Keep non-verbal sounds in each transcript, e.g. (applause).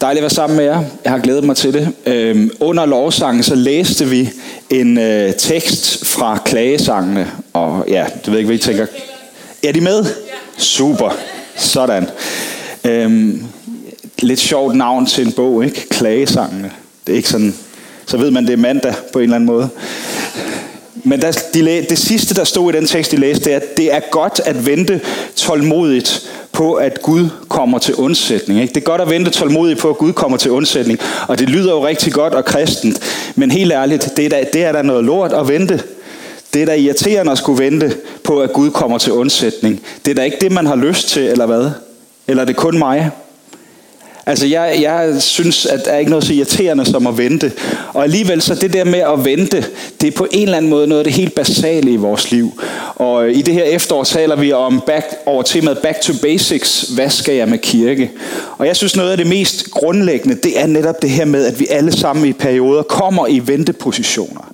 Dejligt at være sammen med jer. Jeg har glædet mig til det. Øhm, under lovsangen så læste vi en øh, tekst fra klagesangene. Og ja, du ved ikke, hvad I tænker. Er de med? Super. Sådan. Øhm, lidt sjovt navn til en bog, ikke? Klagesangene. Det er ikke sådan... Så ved man, det er mandag på en eller anden måde. Men der, de, det sidste, der stod i den tekst, de læste, det er, at det er godt at vente tålmodigt på, at Gud kommer til undsætning. Ikke? Det er godt at vente tålmodigt på, at Gud kommer til undsætning. Og det lyder jo rigtig godt og kristent. Men helt ærligt, det er da, det er da noget lort at vente. Det er da irriterende at skulle vente på, at Gud kommer til undsætning. Det er da ikke det, man har lyst til, eller hvad? Eller er det kun mig? Altså, jeg, jeg synes, at der er ikke noget så irriterende som at vente. Og alligevel så det der med at vente, det er på en eller anden måde noget af det helt basale i vores liv. Og øh, i det her efterår taler vi om back, over temaet Back to Basics. Hvad skal jeg med kirke? Og jeg synes, noget af det mest grundlæggende, det er netop det her med, at vi alle sammen i perioder kommer i ventepositioner.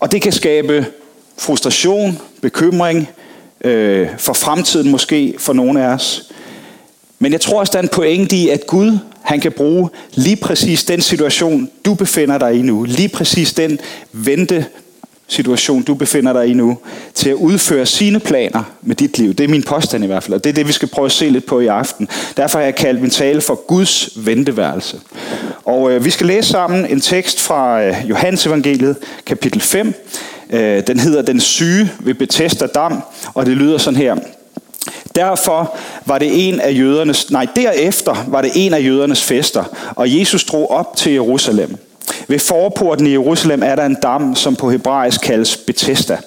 Og det kan skabe frustration, bekymring, øh, for fremtiden måske for nogle af os. Men jeg tror også, der er en pointe i, at Gud han kan bruge lige præcis den situation, du befinder dig i nu. Lige præcis den vente situation, du befinder dig i nu, til at udføre sine planer med dit liv. Det er min påstand i hvert fald, og det er det, vi skal prøve at se lidt på i aften. Derfor har jeg kaldt min tale for Guds venteværelse. Og øh, vi skal læse sammen en tekst fra øh, Johannes evangeliet, kapitel 5. Øh, den hedder Den syge ved Bethesda Dam, og det lyder sådan her. Derfor var det en af jødernes, nej, derefter var det en af jødernes fester, og Jesus drog op til Jerusalem. Ved forporten i Jerusalem er der en dam, som på hebraisk kaldes Bethesda.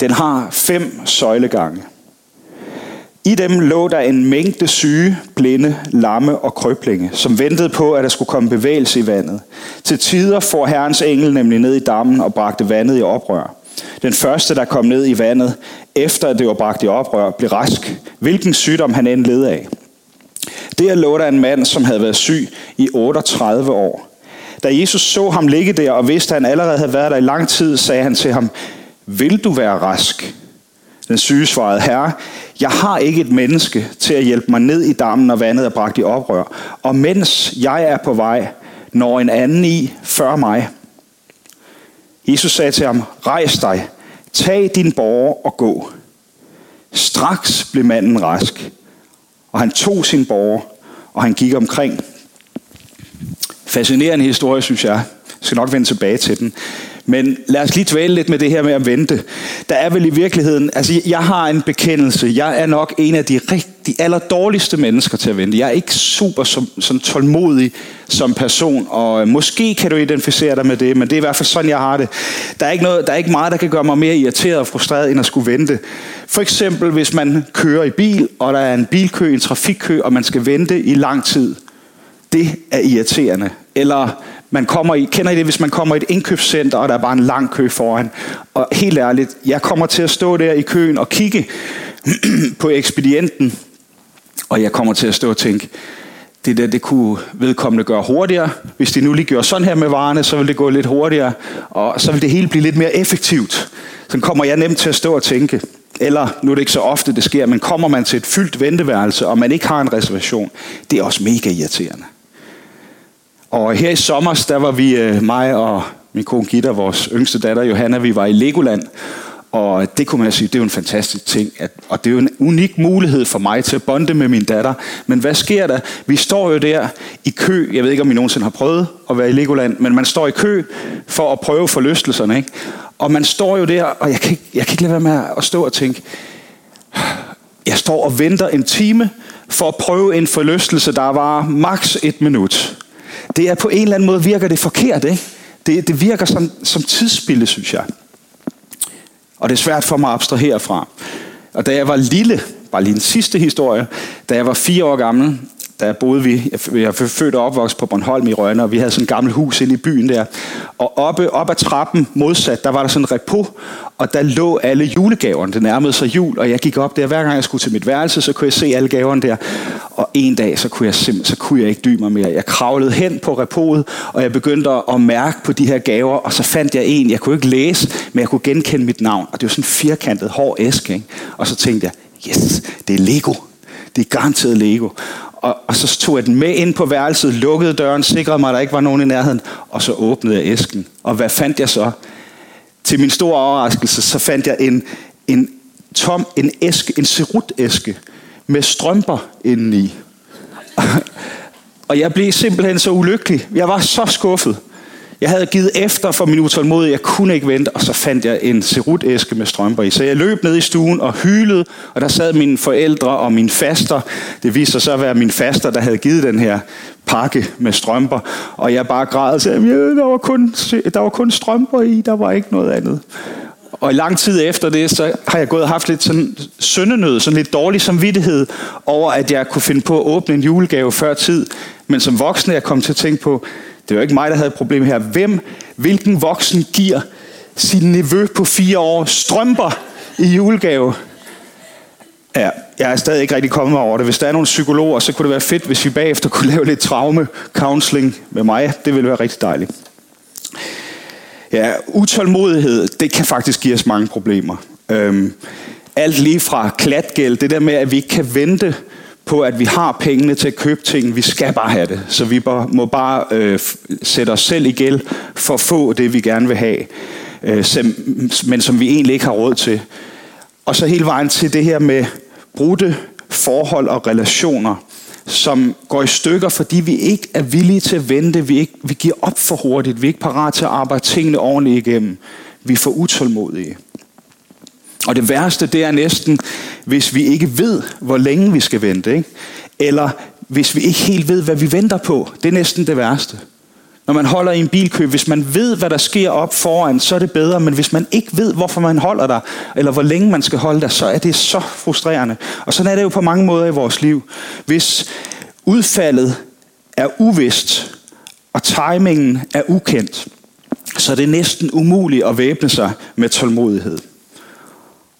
Den har fem søjlegange. I dem lå der en mængde syge, blinde, lamme og krøblinge, som ventede på, at der skulle komme bevægelse i vandet. Til tider får Herrens engel nemlig ned i dammen og bragte vandet i oprør. Den første, der kom ned i vandet, efter at det var bragt i oprør, blev rask, hvilken sygdom han end led af. Der lå der en mand, som havde været syg i 38 år. Da Jesus så ham ligge der og vidste, at han allerede havde været der i lang tid, sagde han til ham, vil du være rask? Den syge svarede, herre, jeg har ikke et menneske til at hjælpe mig ned i dammen, når vandet er bragt i oprør. Og mens jeg er på vej, når en anden i før mig. Jesus sagde til ham, rejs dig, tag din borger og gå. Straks blev manden rask, og han tog sin borger, og han gik omkring. Fascinerende historie, synes jeg. Jeg skal nok vende tilbage til den. Men lad os lige dvæle lidt med det her med at vente. Der er vel i virkeligheden, altså jeg har en bekendelse. Jeg er nok en af de rigtig de dårligste mennesker til at vente. Jeg er ikke super som, som tålmodig som person, og øh, måske kan du identificere dig med det, men det er i hvert fald sådan, jeg har det. Der er ikke, noget, der er ikke meget, der kan gøre mig mere irriteret og frustreret, end at skulle vente. For eksempel, hvis man kører i bil, og der er en bilkø, en trafikkø, og man skal vente i lang tid. Det er irriterende. Eller man kommer i, kender I det, hvis man kommer i et indkøbscenter, og der er bare en lang kø foran. Og helt ærligt, jeg kommer til at stå der i køen og kigge (clears throat) på ekspedienten, og jeg kommer til at stå og tænke, det der, det kunne vedkommende gøre hurtigere. Hvis de nu lige gør sådan her med varerne, så vil det gå lidt hurtigere, og så vil det hele blive lidt mere effektivt. Så kommer jeg nemt til at stå og tænke. Eller, nu er det ikke så ofte, det sker, men kommer man til et fyldt venteværelse, og man ikke har en reservation, det er også mega irriterende. Og her i sommer, der var vi, øh, mig og min kone Gitta, vores yngste datter Johanna, vi var i Legoland. Og det kunne man sige, det er jo en fantastisk ting. At, og det er jo en unik mulighed for mig til at bonde med min datter. Men hvad sker der? Vi står jo der i kø. Jeg ved ikke, om I nogensinde har prøvet at være i Legoland. Men man står i kø for at prøve forlystelserne. Ikke? Og man står jo der, og jeg kan, ikke, jeg kan ikke lade være med at stå og tænke, jeg står og venter en time for at prøve en forlystelse, der var maks et minut det er på en eller anden måde virker det forkert, ikke? Det, det virker som, som tidsspilde, synes jeg. Og det er svært for mig at abstrahere fra. Og da jeg var lille, bare lige en sidste historie, da jeg var fire år gammel, der boede vi, jeg er født og opvokset på Bornholm i Rønne, og vi havde sådan et gammelt hus inde i byen der. Og oppe op ad trappen modsat, der var der sådan en repo, og der lå alle julegaverne. Det nærmede sig jul, og jeg gik op der. Hver gang jeg skulle til mit værelse, så kunne jeg se alle gaverne der. Og en dag, så kunne jeg simpelthen, så kunne jeg ikke dybe mig mere. Jeg kravlede hen på repoet, og jeg begyndte at mærke på de her gaver, og så fandt jeg en. Jeg kunne ikke læse, men jeg kunne genkende mit navn. Og det var sådan en firkantet hård æske. Ikke? Og så tænkte jeg, yes, det er Lego. Det er garanteret Lego. Og, og så tog jeg den med ind på værelset, lukkede døren, sikrede mig, at der ikke var nogen i nærheden, og så åbnede jeg æsken. Og hvad fandt jeg så? Til min store overraskelse, så fandt jeg en, en tom, en æske, en serutæske med strømper indeni. (laughs) og jeg blev simpelthen så ulykkelig. Jeg var så skuffet. Jeg havde givet efter for min utålmodighed. Jeg kunne ikke vente, og så fandt jeg en serutæske med strømper i. Så jeg løb ned i stuen og hylede, og der sad mine forældre og min faster. Det viste sig så at være min faster, der havde givet den her pakke med strømper. Og jeg bare græd og sagde, at der, var kun, der var kun strømper i, der var ikke noget andet. Og i lang tid efter det, så har jeg gået og haft lidt sådan syndenød, sådan lidt dårlig samvittighed over, at jeg kunne finde på at åbne en julegave før tid. Men som voksen er jeg kommet til at tænke på, det var ikke mig, der havde et problem her. Hvem, hvilken voksen giver sin nevø på fire år strømper i julegave? Ja, jeg er stadig ikke rigtig kommet over det. Hvis der er nogle psykologer, så kunne det være fedt, hvis vi bagefter kunne lave lidt traume-counseling med mig. Det ville være rigtig dejligt. Ja, utålmodighed, det kan faktisk give os mange problemer. Øhm, alt lige fra klatgæld, det der med, at vi ikke kan vente på, at vi har pengene til at købe ting. Vi skal bare have det. Så vi må bare øh, sætte os selv i gæld for at få det, vi gerne vil have, øh, sem, men som vi egentlig ikke har råd til. Og så hele vejen til det her med brudte forhold og relationer, som går i stykker, fordi vi ikke er villige til at vente. Vi, ikke, vi giver op for hurtigt. Vi er ikke parat til at arbejde tingene ordentligt igennem. Vi er for utålmodige. Og det værste, det er næsten, hvis vi ikke ved, hvor længe vi skal vente. Ikke? Eller hvis vi ikke helt ved, hvad vi venter på. Det er næsten det værste. Når man holder i en bilkø, hvis man ved, hvad der sker op foran, så er det bedre. Men hvis man ikke ved, hvorfor man holder der, eller hvor længe man skal holde der, så er det så frustrerende. Og sådan er det jo på mange måder i vores liv. Hvis udfaldet er uvist, og timingen er ukendt, så er det næsten umuligt at væbne sig med tålmodighed.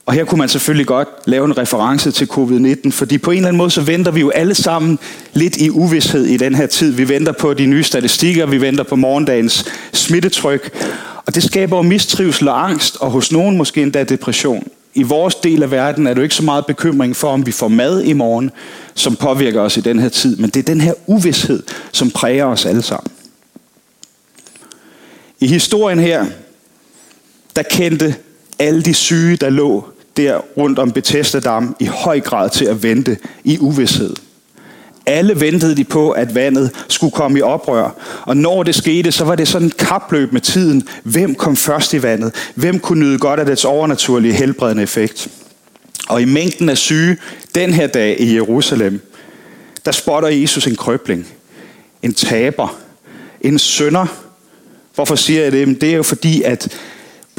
Og her kunne man selvfølgelig godt lave en reference til covid-19, fordi på en eller anden måde så venter vi jo alle sammen lidt i uvidshed i den her tid. Vi venter på de nye statistikker, vi venter på morgendagens smittetryk, og det skaber jo mistrivsel og angst, og hos nogen måske endda depression. I vores del af verden er det jo ikke så meget bekymring for, om vi får mad i morgen, som påvirker os i den her tid, men det er den her uvidshed, som præger os alle sammen. I historien her, der kendte alle de syge, der lå der rundt om Bethesda Dam i høj grad til at vente i uvidshed. Alle ventede de på, at vandet skulle komme i oprør. Og når det skete, så var det sådan et kapløb med tiden. Hvem kom først i vandet? Hvem kunne nyde godt af dets overnaturlige helbredende effekt? Og i mængden af syge den her dag i Jerusalem, der spotter Jesus en krøbling, en taber, en sønder. Hvorfor siger jeg det? Det er jo fordi, at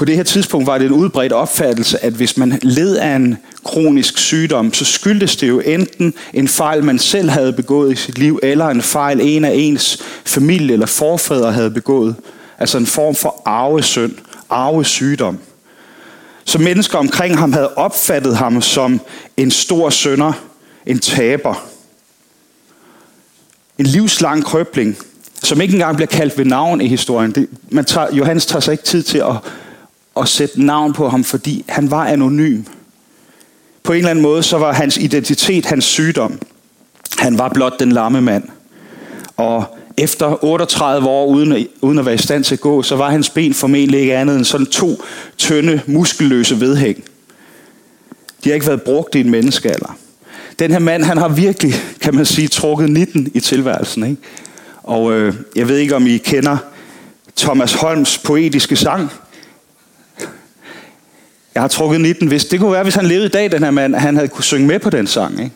på det her tidspunkt var det en udbredt opfattelse, at hvis man led af en kronisk sygdom, så skyldtes det jo enten en fejl, man selv havde begået i sit liv, eller en fejl, en af ens familie eller forfædre havde begået. Altså en form for arvesynd, arvesygdom. Så mennesker omkring ham havde opfattet ham som en stor sønder, en taber. En livslang krøbling, som ikke engang bliver kaldt ved navn i historien. Det, man tager, Johannes tager sig ikke tid til at at sætte navn på ham, fordi han var anonym. På en eller anden måde, så var hans identitet hans sygdom. Han var blot den lamme mand. Og efter 38 år uden, uden at være i stand til at gå, så var hans ben formentlig ikke andet end sådan to tynde, muskelløse vedhæng. De har ikke været brugt i en menneskealder. Den her mand, han har virkelig, kan man sige, trukket 19 i tilværelsen. Ikke? Og øh, jeg ved ikke, om I kender Thomas Holms poetiske sang, jeg har trukket 19, hvis det kunne være, hvis han levede i dag, den her mand, han havde kunne synge med på den sang. Ikke?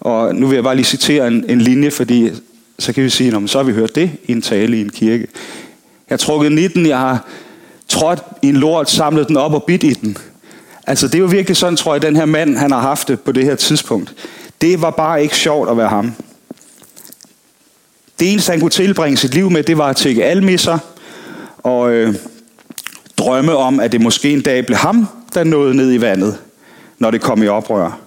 Og nu vil jeg bare lige citere en, en linje, fordi så kan vi sige, så har vi hørt det i en tale i en kirke. Jeg har trukket 19, jeg har trådt i en lort, samlet den op og bidt i den. Altså det er jo virkelig sådan, tror jeg, den her mand, han har haft det på det her tidspunkt. Det var bare ikke sjovt at være ham. Det eneste, han kunne tilbringe sit liv med, det var at tække almisser og øh, drømme om, at det måske en dag blev ham, der nåede ned i vandet, når det kom i oprør.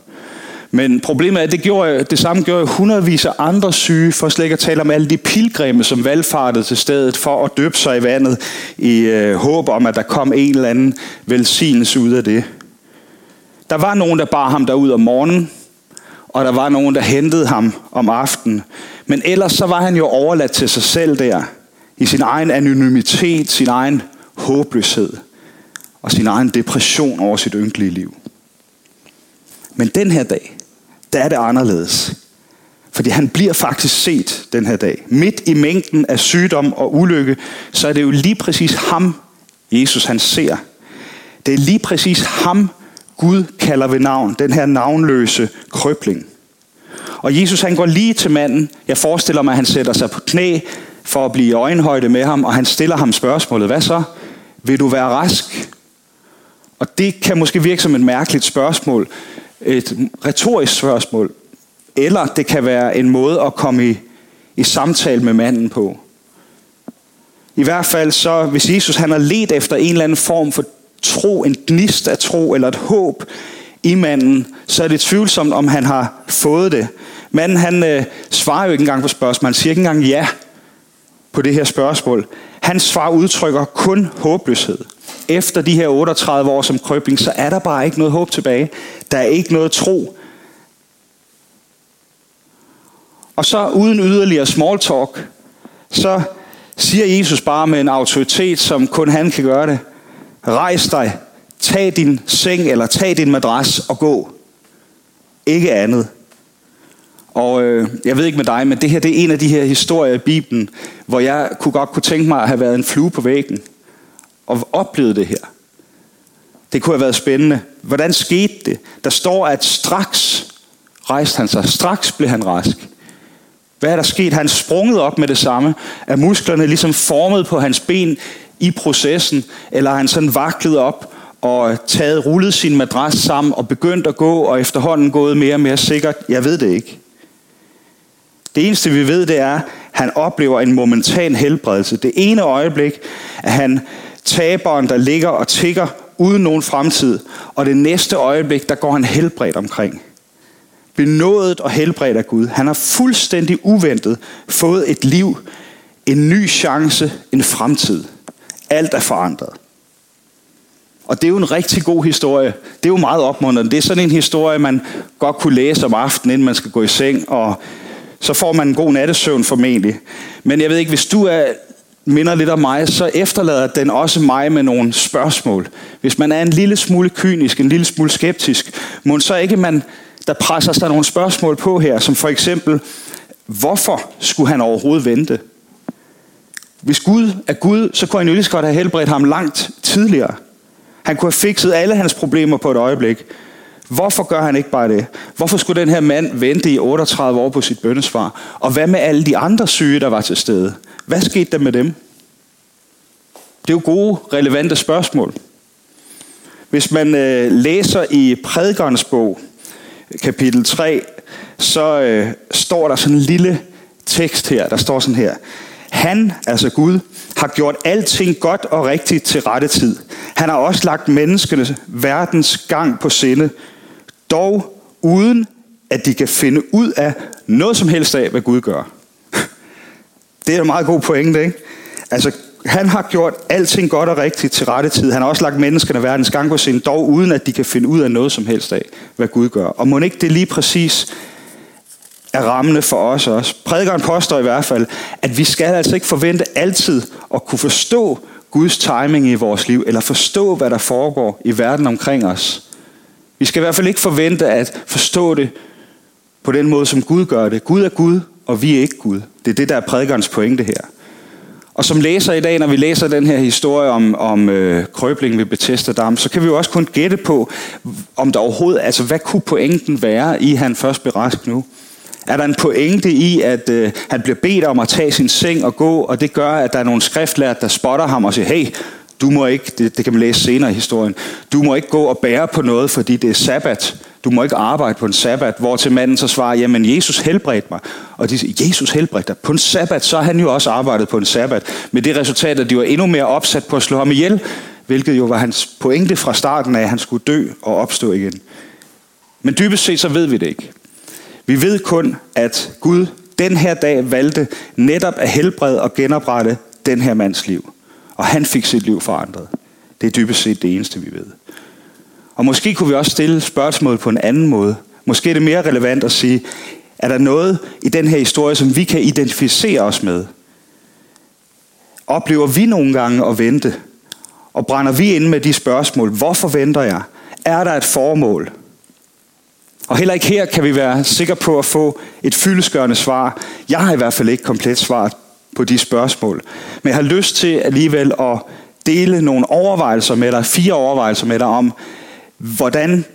Men problemet er, at det, gjorde, det samme gjorde hundredvis af andre syge, for slet ikke at tale om alle de pilgrimme, som valgfartede til stedet for at døbe sig i vandet, i øh, håb om, at der kom en eller anden velsignelse ud af det. Der var nogen, der bar ham derud om morgenen, og der var nogen, der hentede ham om aftenen. Men ellers så var han jo overladt til sig selv der, i sin egen anonymitet, sin egen håbløshed og sin egen depression over sit ynkelige liv. Men den her dag, der er det anderledes. Fordi han bliver faktisk set den her dag. Midt i mængden af sygdom og ulykke, så er det jo lige præcis ham, Jesus han ser. Det er lige præcis ham, Gud kalder ved navn, den her navnløse krøbling. Og Jesus han går lige til manden. Jeg forestiller mig, at han sætter sig på knæ for at blive i øjenhøjde med ham, og han stiller ham spørgsmålet. Hvad så? Vil du være rask? Og det kan måske virke som et mærkeligt spørgsmål, et retorisk spørgsmål, eller det kan være en måde at komme i, i samtale med manden på. I hvert fald så, hvis Jesus han har let efter en eller anden form for tro, en gnist af tro eller et håb i manden, så er det tvivlsomt, om han har fået det. Manden han øh, svarer jo ikke engang på spørgsmål. Han siger ikke engang ja på det her spørgsmål. Hans svar udtrykker kun håbløshed. Efter de her 38 år som krøbling, så er der bare ikke noget håb tilbage. Der er ikke noget tro. Og så uden yderligere small talk, så siger Jesus bare med en autoritet, som kun han kan gøre det. Rejs dig, tag din seng eller tag din madras og gå. Ikke andet. Og øh, jeg ved ikke med dig, men det her det er en af de her historier i Bibelen, hvor jeg kunne godt kunne tænke mig at have været en flue på væggen og oplevede det her. Det kunne have været spændende. Hvordan skete det? Der står, at straks rejste han sig. Straks blev han rask. Hvad er der sket? Han sprunget op med det samme. Er musklerne ligesom formet på hans ben i processen? Eller har han sådan vaklet op og øh, taget, rullet sin madras sammen og begyndt at gå, og efterhånden gået mere og mere sikkert? Jeg ved det ikke. Det eneste vi ved, det er, at han oplever en momentan helbredelse. Det ene øjeblik, at han taberen, der ligger og tigger uden nogen fremtid, og det næste øjeblik, der går han helbredt omkring. Benådet og helbredt af Gud. Han har fuldstændig uventet fået et liv, en ny chance, en fremtid. Alt er forandret. Og det er jo en rigtig god historie. Det er jo meget opmuntrende. Det er sådan en historie, man godt kunne læse om aftenen, inden man skal gå i seng, og så får man en god nattesøvn formentlig. Men jeg ved ikke, hvis du er, minder lidt om mig, så efterlader den også mig med nogle spørgsmål. Hvis man er en lille smule kynisk, en lille smule skeptisk, må så ikke man, der presser sig nogle spørgsmål på her, som for eksempel, hvorfor skulle han overhovedet vente? Hvis Gud er Gud, så kunne han jo godt have helbredt ham langt tidligere. Han kunne have fikset alle hans problemer på et øjeblik. Hvorfor gør han ikke bare det? Hvorfor skulle den her mand vente i 38 år på sit bøndesvar? Og hvad med alle de andre syge, der var til stede? Hvad skete der med dem? Det er jo gode, relevante spørgsmål. Hvis man øh, læser i prædikernes bog, kapitel 3, så øh, står der sådan en lille tekst her. Der står sådan her. Han, altså Gud, har gjort alting godt og rigtigt til rette tid. Han har også lagt menneskenes verdens gang på sinde, dog uden at de kan finde ud af noget som helst af, hvad Gud gør. Det er en meget god pointe, ikke? Altså, han har gjort alting godt og rigtigt til rette tid. Han har også lagt menneskene verdens gang på sin, dog uden at de kan finde ud af noget som helst af, hvad Gud gør. Og må ikke det lige præcis er rammende for os også. Prædikeren påstår i hvert fald, at vi skal altså ikke forvente altid at kunne forstå Guds timing i vores liv, eller forstå, hvad der foregår i verden omkring os. Vi skal i hvert fald ikke forvente at forstå det på den måde, som Gud gør det. Gud er Gud, og vi er ikke Gud. Det er det, der er prædikernes pointe her. Og som læser i dag, når vi læser den her historie om, om øh, krøblingen ved Bethesda Dam, så kan vi jo også kun gætte på, om der overhovedet, altså hvad kunne pointen være i, at han først blev rask nu? Er der en pointe i, at øh, han bliver bedt om at tage sin seng og gå, og det gør, at der er nogle skriftlærer, der spotter ham og siger, hey, du må ikke, det, det kan man læse senere i historien, du må ikke gå og bære på noget, fordi det er sabbat. Du må ikke arbejde på en sabbat, hvor til manden så svarer, jamen Jesus helbredte mig. Og de siger, Jesus helbredte dig. På en sabbat, så har han jo også arbejdet på en sabbat. Med det resultat, at de var endnu mere opsat på at slå ham ihjel, hvilket jo var hans pointe fra starten af, at han skulle dø og opstå igen. Men dybest set, så ved vi det ikke. Vi ved kun, at Gud den her dag valgte netop at helbrede og genoprette den her mands liv. Og han fik sit liv forandret. Det er dybest set det eneste, vi ved. Og måske kunne vi også stille spørgsmålet på en anden måde. Måske er det mere relevant at sige, er der noget i den her historie, som vi kan identificere os med? Oplever vi nogle gange at vente? Og brænder vi ind med de spørgsmål, hvorfor venter jeg? Er der et formål? Og heller ikke her kan vi være sikre på at få et fyldeskørende svar. Jeg har i hvert fald ikke komplet svar på de spørgsmål. Men jeg har lyst til alligevel at dele nogle overvejelser med dig, fire overvejelser med dig om, hvordan,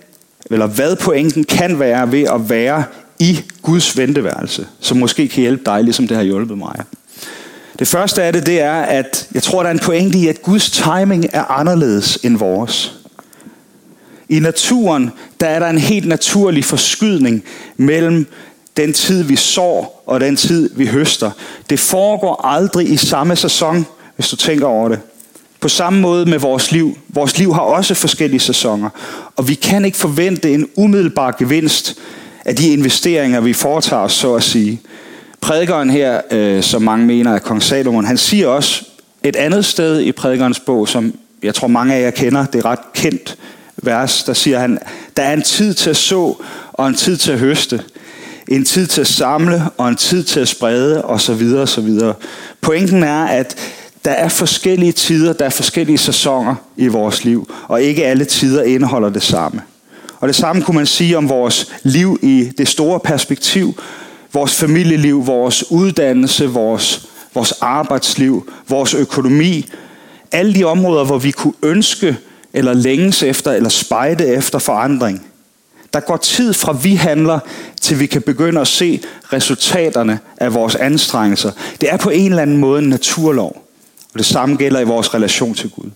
eller hvad pointen kan være ved at være i Guds venteværelse, som måske kan hjælpe dig, ligesom det har hjulpet mig. Det første af det, det er, at jeg tror, der er en pointe i, at Guds timing er anderledes end vores. I naturen, der er der en helt naturlig forskydning mellem den tid, vi sår, og den tid, vi høster. Det foregår aldrig i samme sæson, hvis du tænker over det. På samme måde med vores liv. Vores liv har også forskellige sæsoner, og vi kan ikke forvente en umiddelbar gevinst af de investeringer, vi foretager os, så at sige. Prædikeren her, øh, som mange mener er kong Salomon, han siger også et andet sted i prædikernes bog, som jeg tror mange af jer kender, det er ret kendt vers, der siger han, der er en tid til at så og en tid til at høste. En tid til at samle og en tid til at sprede osv. osv. Pointen er, at der er forskellige tider, der er forskellige sæsoner i vores liv, og ikke alle tider indeholder det samme. Og det samme kunne man sige om vores liv i det store perspektiv, vores familieliv, vores uddannelse, vores, vores arbejdsliv, vores økonomi, alle de områder, hvor vi kunne ønske eller længes efter, eller spejde efter forandring. Der går tid fra vi handler, til vi kan begynde at se resultaterne af vores anstrengelser. Det er på en eller anden måde en naturlov. Og det samme gælder i vores relation til Gud.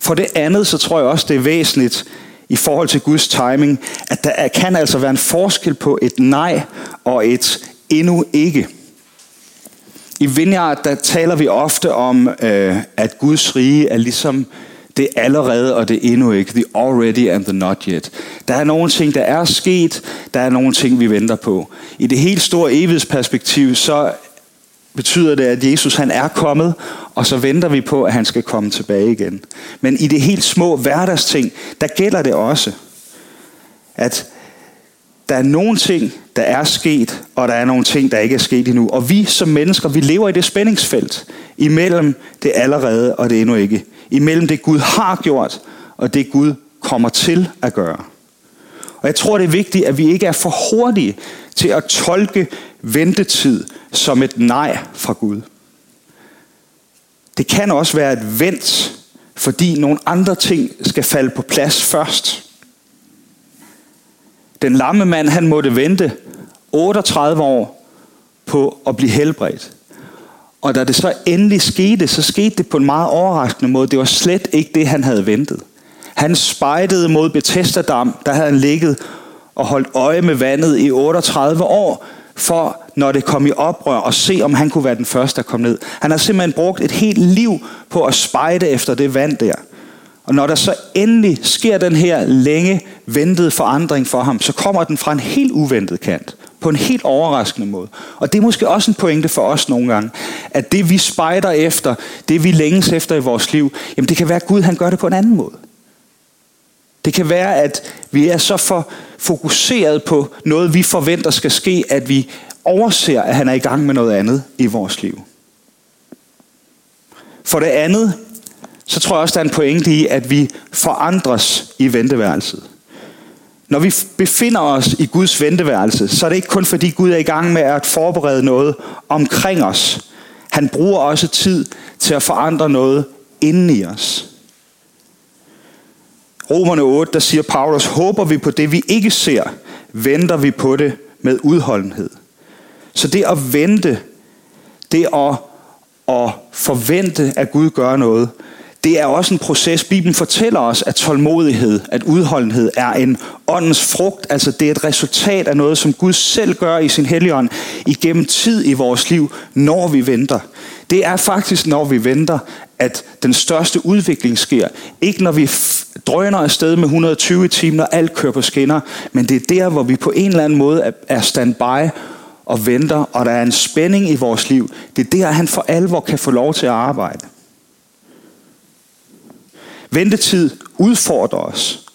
For det andet, så tror jeg også, det er væsentligt i forhold til Guds timing, at der kan altså være en forskel på et nej og et endnu ikke. I Vineyard, der taler vi ofte om, øh, at Guds rige er ligesom det allerede, og det endnu ikke. The already and the not yet. Der er nogle ting, der er sket. Der er nogle ting, vi venter på. I det helt store evighedsperspektiv, så betyder det, at Jesus han er kommet, og så venter vi på, at han skal komme tilbage igen. Men i det helt små hverdagsting, der gælder det også, at der er nogle ting, der er sket, og der er nogle ting, der ikke er sket endnu. Og vi som mennesker, vi lever i det spændingsfelt imellem det allerede og det endnu ikke. Imellem det Gud har gjort, og det Gud kommer til at gøre. Og jeg tror, det er vigtigt, at vi ikke er for hurtige til at tolke ventetid som et nej fra Gud. Det kan også være et vent, fordi nogle andre ting skal falde på plads først. Den lamme mand, han måtte vente 38 år på at blive helbredt. Og da det så endelig skete, så skete det på en meget overraskende måde. Det var slet ikke det, han havde ventet. Han spejtede mod Bethesda-dam, der havde han ligget og holdt øje med vandet i 38 år, for når det kom i oprør, og se om han kunne være den første, der kom ned. Han har simpelthen brugt et helt liv på at spejde efter det vand der. Og når der så endelig sker den her længe ventede forandring for ham, så kommer den fra en helt uventet kant. På en helt overraskende måde. Og det er måske også en pointe for os nogle gange, at det vi spejder efter, det vi længes efter i vores liv, jamen det kan være, at Gud han gør det på en anden måde. Det kan være, at vi er så for fokuseret på noget, vi forventer skal ske, at vi overser, at han er i gang med noget andet i vores liv. For det andet, så tror jeg også, der er en pointe i, at vi forandres i venteværelset. Når vi befinder os i Guds venteværelse, så er det ikke kun fordi Gud er i gang med at forberede noget omkring os. Han bruger også tid til at forandre noget inden i os. Romerne 8, der siger Paulus, håber vi på det, vi ikke ser, venter vi på det med udholdenhed. Så det at vente, det at, at forvente, at Gud gør noget, det er også en proces. Bibelen fortæller os, at tålmodighed, at udholdenhed er en åndens frugt. Altså det er et resultat af noget, som Gud selv gør i sin helligånd igennem tid i vores liv, når vi venter. Det er faktisk, når vi venter, at den største udvikling sker. Ikke når vi drøner afsted med 120 timer, når alt kører på skinner, men det er der, hvor vi på en eller anden måde er standby og venter, og der er en spænding i vores liv. Det er der, han for alvor kan få lov til at arbejde. Ventetid udfordrer os,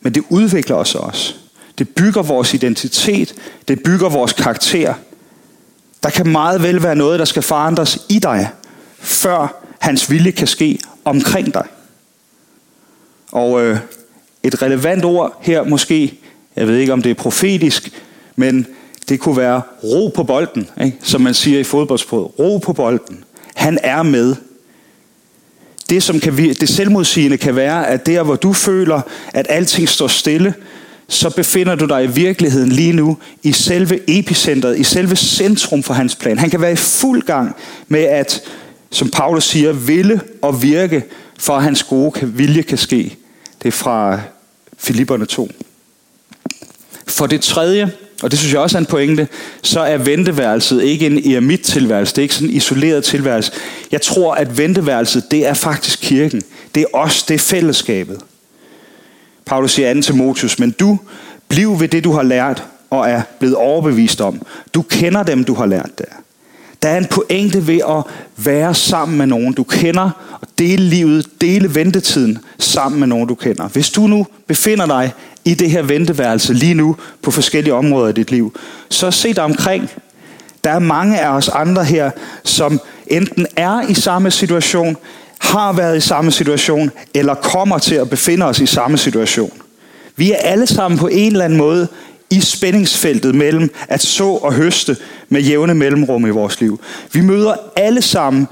men det udvikler os også. Det bygger vores identitet. Det bygger vores karakter. Der kan meget vel være noget, der skal forandres i dig, før hans vilje kan ske omkring dig. Og øh, et relevant ord her måske, jeg ved ikke om det er profetisk, men det kunne være ro på bolden, ikke? som man siger i fodboldsproget. Ro på bolden. Han er med. Det, som kan, det selvmodsigende kan være, at der, hvor du føler, at alting står stille, så befinder du dig i virkeligheden lige nu i selve epicentret, i selve centrum for hans plan. Han kan være i fuld gang med at, som Paulus siger, ville og virke, for at hans gode vilje kan ske. Det er fra Filipperne 2. For det tredje, og det synes jeg også er en pointe, så er venteværelset ikke en eremit-tilværelse. Det er ikke sådan en isoleret tilværelse. Jeg tror, at venteværelset, det er faktisk kirken. Det er os, det er fællesskabet. Paulus siger 2 Timotius, men du, bliv ved det, du har lært og er blevet overbevist om. Du kender dem, du har lært der. Der er en pointe ved at være sammen med nogen, du kender, og dele livet, dele ventetiden sammen med nogen, du kender. Hvis du nu befinder dig i det her venteværelse lige nu på forskellige områder i dit liv, så se dig omkring. Der er mange af os andre her, som enten er i samme situation, har været i samme situation, eller kommer til at befinde os i samme situation. Vi er alle sammen på en eller anden måde i spændingsfeltet mellem at så og høste med jævne mellemrum i vores liv. Vi møder alle sammen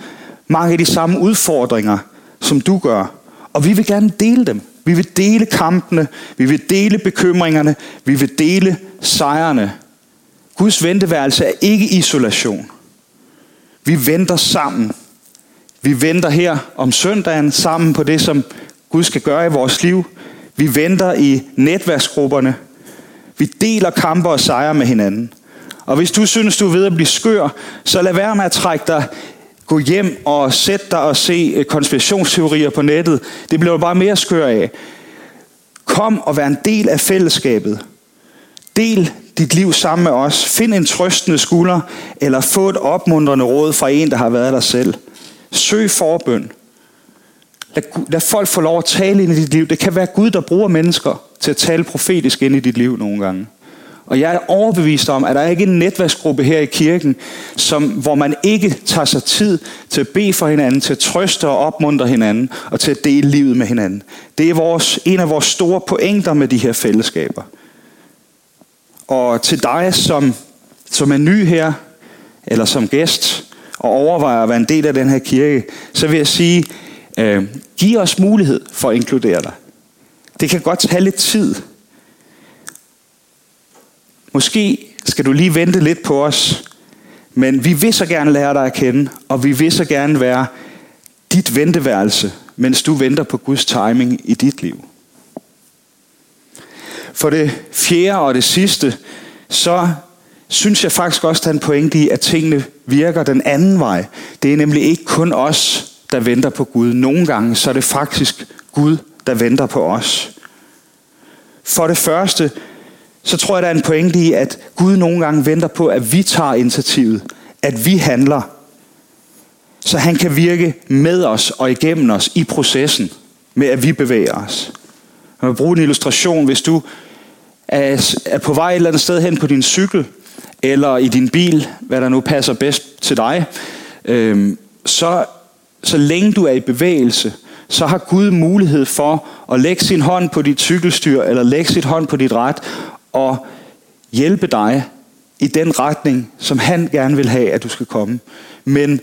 mange af de samme udfordringer, som du gør. Og vi vil gerne dele dem. Vi vil dele kampene, vi vil dele bekymringerne, vi vil dele sejrene. Guds venteværelse er ikke isolation. Vi venter sammen. Vi venter her om søndagen sammen på det, som Gud skal gøre i vores liv. Vi venter i netværksgrupperne. Vi deler kampe og sejre med hinanden. Og hvis du synes, du er ved at blive skør, så lad være med at trække dig gå hjem og sætte dig og se øh, konspirationsteorier på nettet. Det bliver bare mere skør af. Kom og vær en del af fællesskabet. Del dit liv sammen med os. Find en trøstende skulder, eller få et opmuntrende råd fra en, der har været der selv. Søg forbøn. Lad, lad folk få lov at tale ind i dit liv. Det kan være Gud, der bruger mennesker til at tale profetisk ind i dit liv nogle gange. Og jeg er overbevist om, at der er ikke en netværksgruppe her i kirken, som, hvor man ikke tager sig tid til at bede for hinanden, til at trøste og opmuntre hinanden, og til at dele livet med hinanden. Det er vores, en af vores store pointer med de her fællesskaber. Og til dig, som, som er ny her, eller som gæst, og overvejer at være en del af den her kirke, så vil jeg sige, øh, giv os mulighed for at inkludere dig. Det kan godt tage lidt tid, Måske skal du lige vente lidt på os, men vi vil så gerne lære dig at kende, og vi vil så gerne være dit venteværelse, mens du venter på Guds timing i dit liv. For det fjerde og det sidste, så synes jeg faktisk også, der er en pointe i, at tingene virker den anden vej. Det er nemlig ikke kun os, der venter på Gud. Nogle gange så er det faktisk Gud, der venter på os. For det første, så tror jeg, der er en pointe i, at Gud nogle gange venter på, at vi tager initiativet. At vi handler. Så han kan virke med os og igennem os i processen med, at vi bevæger os. Jeg vil bruge en illustration. Hvis du er på vej et eller andet sted hen på din cykel, eller i din bil, hvad der nu passer bedst til dig, øh, så, så længe du er i bevægelse, så har Gud mulighed for at lægge sin hånd på dit cykelstyr, eller lægge sit hånd på dit ret, og hjælpe dig i den retning, som han gerne vil have, at du skal komme. Men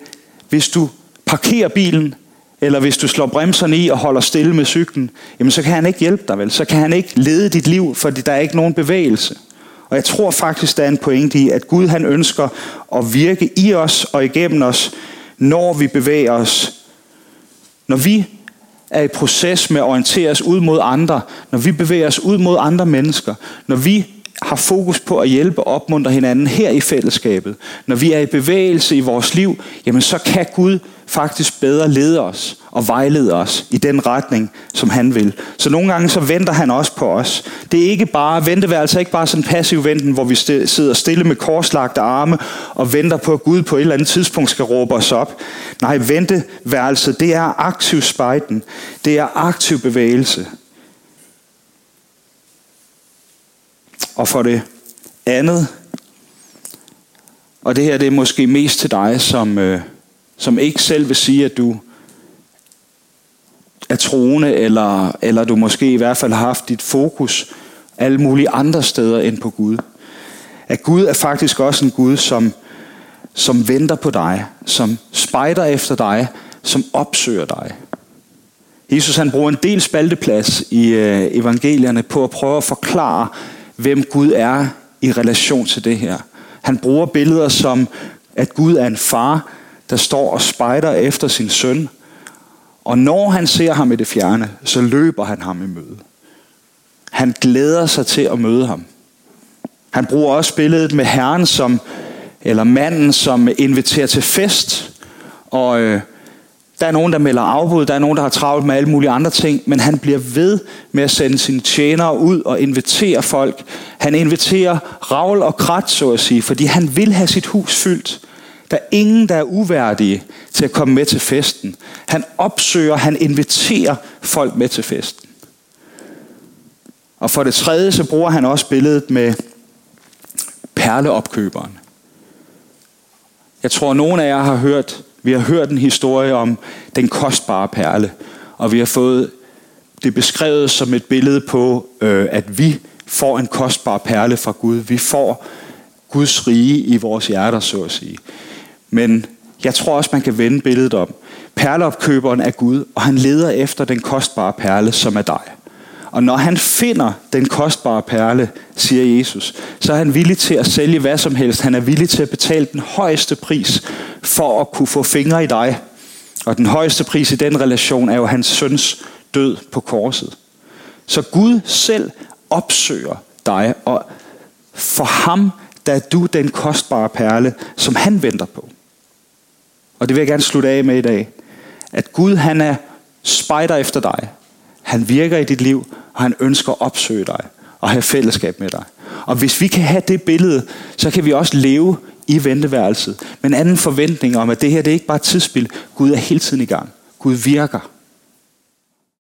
hvis du parkerer bilen, eller hvis du slår bremserne i og holder stille med cyklen, jamen så kan han ikke hjælpe dig vel. Så kan han ikke lede dit liv, fordi der er ikke nogen bevægelse. Og jeg tror faktisk, der er en pointe i, at Gud han ønsker at virke i os og igennem os, når vi bevæger os. Når vi er i proces med at orientere os ud mod andre, når vi bevæger os ud mod andre mennesker, når vi har fokus på at hjælpe og opmuntre hinanden her i fællesskabet, når vi er i bevægelse i vores liv, jamen så kan Gud faktisk bedre lede os og vejlede os i den retning, som han vil. Så nogle gange så venter han også på os. Det er ikke bare, venteværelse er ikke bare sådan en passiv venten, hvor vi sidder stille med korslagte arme og venter på, at Gud på et eller andet tidspunkt skal råbe os op. Nej, venteværelse, det er aktiv spejden. Det er aktiv bevægelse. Og for det andet, og det her det er måske mest til dig, som, øh, som ikke selv vil sige, at du er troende, eller, eller du måske i hvert fald har haft dit fokus alle mulige andre steder end på Gud. At Gud er faktisk også en Gud, som, som venter på dig, som spejder efter dig, som opsøger dig. Jesus han bruger en del spalteplads i øh, evangelierne på at prøve at forklare, hvem Gud er i relation til det her. Han bruger billeder som, at Gud er en far, der står og spejder efter sin søn, og når han ser ham i det fjerne, så løber han ham i møde. Han glæder sig til at møde ham. Han bruger også billedet med herren som, eller manden, som inviterer til fest. Og øh, der er nogen, der melder afbud, der er nogen, der har travlt med alle mulige andre ting, men han bliver ved med at sende sine tjenere ud og invitere folk. Han inviterer ravl og krat, så at sige, fordi han vil have sit hus fyldt. Der er ingen, der er uværdige til at komme med til festen. Han opsøger, han inviterer folk med til festen. Og for det tredje, så bruger han også billedet med perleopkøberen. Jeg tror, nogle af jer har hørt, vi har hørt en historie om den kostbare perle, og vi har fået det beskrevet som et billede på, øh, at vi får en kostbar perle fra Gud. Vi får Guds rige i vores hjerter, så at sige. Men jeg tror også, man kan vende billedet om. Perleopkøberen er Gud, og han leder efter den kostbare perle, som er dig. Og når han finder den kostbare perle, siger Jesus, så er han villig til at sælge hvad som helst. Han er villig til at betale den højeste pris for at kunne få fingre i dig. Og den højeste pris i den relation er jo hans søns død på korset. Så Gud selv opsøger dig, og for ham der er du den kostbare perle, som han venter på. Og det vil jeg gerne slutte af med i dag. At Gud han er spejder efter dig. Han virker i dit liv, og han ønsker at opsøge dig og have fællesskab med dig. Og hvis vi kan have det billede, så kan vi også leve i venteværelset Men anden forventning om, at det her det er ikke bare tidsspil. Gud er hele tiden i gang. Gud virker.